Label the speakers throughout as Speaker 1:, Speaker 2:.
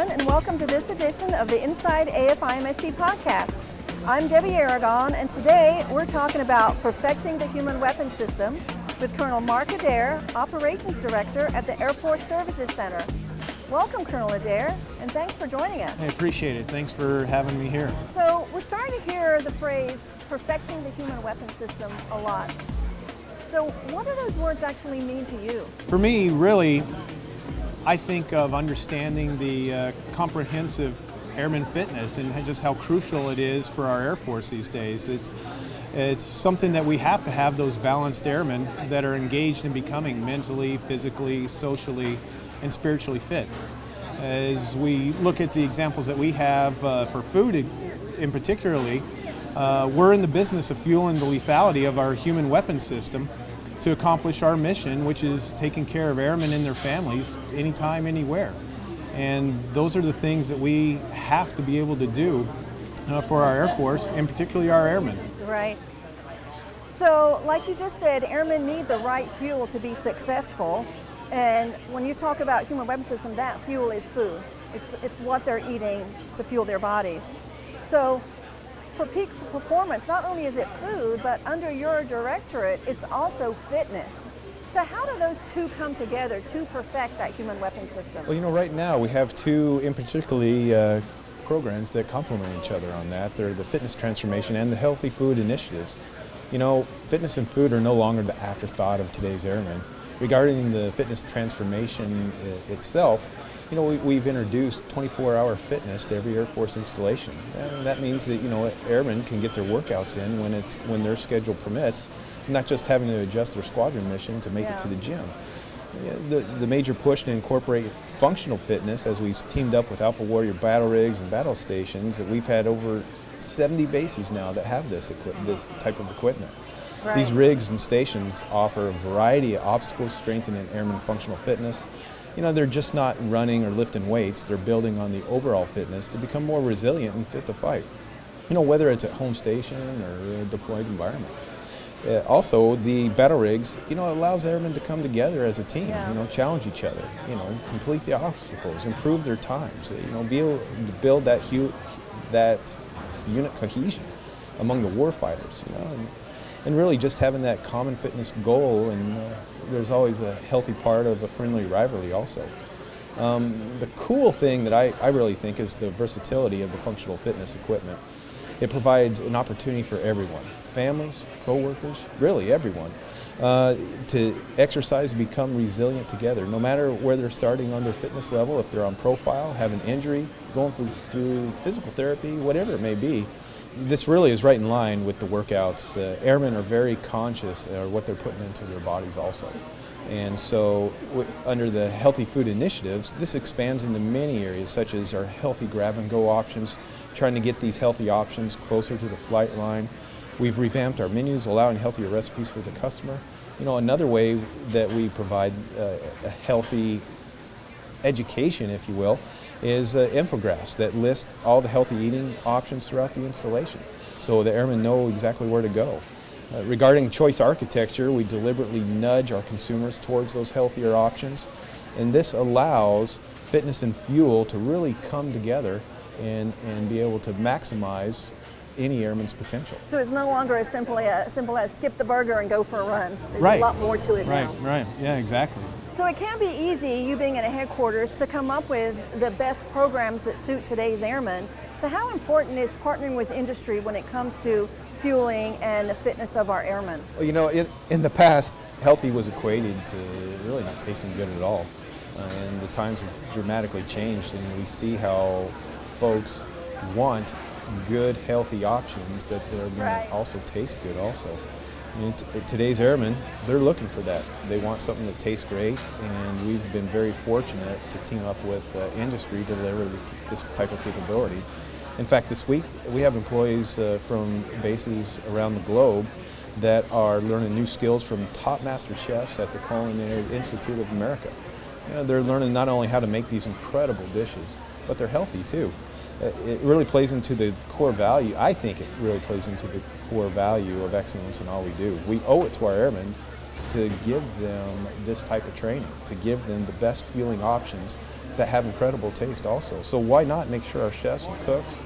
Speaker 1: everyone, and welcome to this edition of the Inside AFIMSC podcast. I'm Debbie Aragon, and today we're talking about perfecting the human weapon system with Colonel Marc Adair, Operations Director at the Air Force Services Center. Welcome, Colonel Adair, and thanks for joining us.
Speaker 2: I appreciate it. Thanks for having me here.
Speaker 1: So, we're starting to hear the phrase perfecting the human weapon system a lot. So, what do those words actually mean to you?
Speaker 2: For me, really, I think of understanding the uh, comprehensive airman fitness and just how crucial it is for our Air Force these days. It's, it's something that we have to have those balanced airmen that are engaged in becoming mentally, physically, socially, and spiritually fit. As we look at the examples that we have uh, for food in particularly, uh, we're in the business of fueling the lethality of our human weapon system to accomplish our mission, which is taking care of airmen and their families anytime, anywhere. And those are the things that we have to be able to do uh, for our Air Force, and particularly our airmen.
Speaker 1: Right. So, like you just said, airmen need the right fuel to be successful. And when you talk about human weapon system, that fuel is food. It's, it's what they're eating to fuel their bodies. So, for peak performance, not only is it food, but under your directorate, it's also fitness. So how do those two come together to perfect that human weapon system?
Speaker 3: Well, you know, right now we have two, in particularly, uh, programs that complement each other on that. They're the fitness transformation and the healthy food initiatives. You know, fitness and food are no longer the afterthought of today's airmen. Regarding the fitness transformation uh, itself, you know, we, have introduced 24-hour fitness to every Air Force installation. And that means that, you know, airmen can get their workouts in when, it's, when their schedule permits, not just having to adjust their squadron mission to make yeah. it to the gym. The, the major push to incorporate functional fitness as we've teamed up with Alpha Warrior battle rigs and battle stations that we've had over 70 bases now that have this, equi- this type of equipment. Right. These rigs and stations offer a variety of obstacles, strengthening airman functional fitness, you know, they're just not running or lifting weights. They're building on the overall fitness to become more resilient and fit to fight. You know, whether it's at home station or a deployed environment. Uh, also, the battle rigs, you know, allows airmen to come together as a team, yeah. you know, challenge each other, you know, complete the obstacles, improve their times, you know, be able to build that, hu- that unit cohesion among the warfighters, you know, and, and really just having that common fitness goal and uh, there's always a healthy part of a friendly rivalry also. Um, the cool thing that I, I really think is the versatility of the functional fitness equipment. It provides an opportunity for everyone, families, co-workers, really everyone, uh, to exercise become resilient together, no matter where they're starting on their fitness level, if they're on profile, have an injury, going through, through physical therapy, whatever it may be, this really is right in line with the workouts. Uh, airmen are very conscious of what they're putting into their bodies also. And so, w- under the healthy food initiatives, this expands into many areas, such as our healthy grab and go options, trying to get these healthy options closer to the flight line. We've revamped our menus, allowing healthier recipes for the customer. You know, another way that we provide uh, a healthy education, if you will, is uh, infographs that list all the healthy eating options throughout the installation so the airmen know exactly where to go. Uh, regarding choice architecture, we deliberately nudge our consumers towards those healthier options, and this allows fitness and fuel to really come together and, and be able to maximize any airman's potential.
Speaker 1: So it's no longer as simple as, simple as skip the burger and go for a run. There's
Speaker 2: right.
Speaker 1: a lot more to it
Speaker 2: right,
Speaker 1: now.
Speaker 2: Right, right, yeah, exactly.
Speaker 1: So it can be easy, you being in a headquarters, to come up with the best programs that suit today's airmen. So how important is partnering with industry when it comes to fueling and the fitness of our airmen?
Speaker 3: Well, you know, in, in the past, healthy was equated to really not tasting good at all. Uh, and the times have dramatically changed, and we see how folks want good, healthy options that they're going right. to also taste good also. I mean, t- today's airmen, they're looking for that. They want something that tastes great, and we've been very fortunate to team up with uh, industry to deliver this type of capability. In fact, this week we have employees uh, from bases around the globe that are learning new skills from top master chefs at the Culinary Institute of America. You know, they're learning not only how to make these incredible dishes, but they're healthy too. It really plays into the core value. I think it really plays into the core value of excellence in all we do. We owe it to our airmen to give them this type of training, to give them the best fueling options
Speaker 4: that have incredible taste also. So why not make sure our chefs and cooks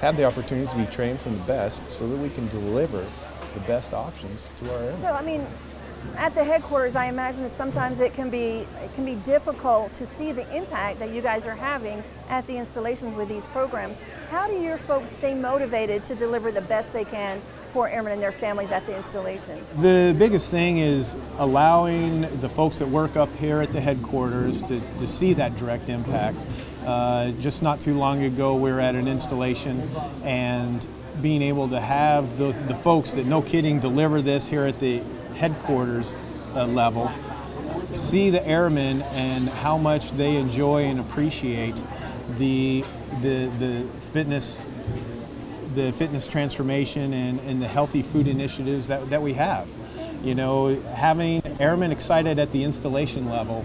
Speaker 4: have the opportunities to be trained from the best so that we can deliver the best options to our airmen.
Speaker 1: So, I mean, at the headquarters, I imagine that sometimes it can be it can be difficult to see the impact that you guys are having at the installations with these programs. How do your folks stay motivated to deliver the best they can for airmen and their families at the installations?
Speaker 3: The biggest thing is allowing the folks that work up here at the headquarters to, to see that direct impact. Uh, just not too long ago, we were at an installation and being able to have the, the folks that, no kidding, deliver this here at the headquarters uh, level, see the airmen and how much they enjoy and appreciate the, the, the fitness the fitness transformation and, and the healthy food initiatives that, that we have. You know, having airmen excited at the installation level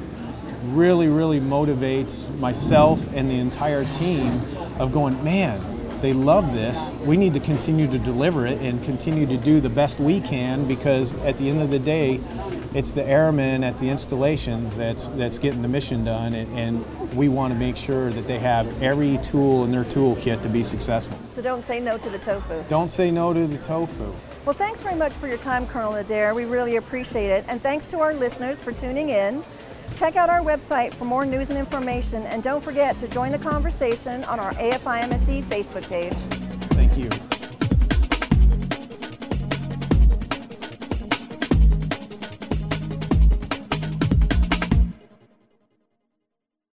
Speaker 3: really, really motivates myself and the entire team of going, man, they love this. We need to continue to deliver it and continue to do the best we can because at the end of the day, it's the airmen at the installations that's that's getting the mission done, and, and, we want to make sure that they have every tool in their toolkit to be successful.
Speaker 1: So don't say no to the tofu.
Speaker 3: Don't say no to the tofu.
Speaker 1: Well, thanks very much for your time, Colonel Adair. We really appreciate it, and thanks to our listeners for tuning in. Check out our website for more news and information, and don't forget to join the conversation on our AFIMSC Facebook page.
Speaker 3: Thank you.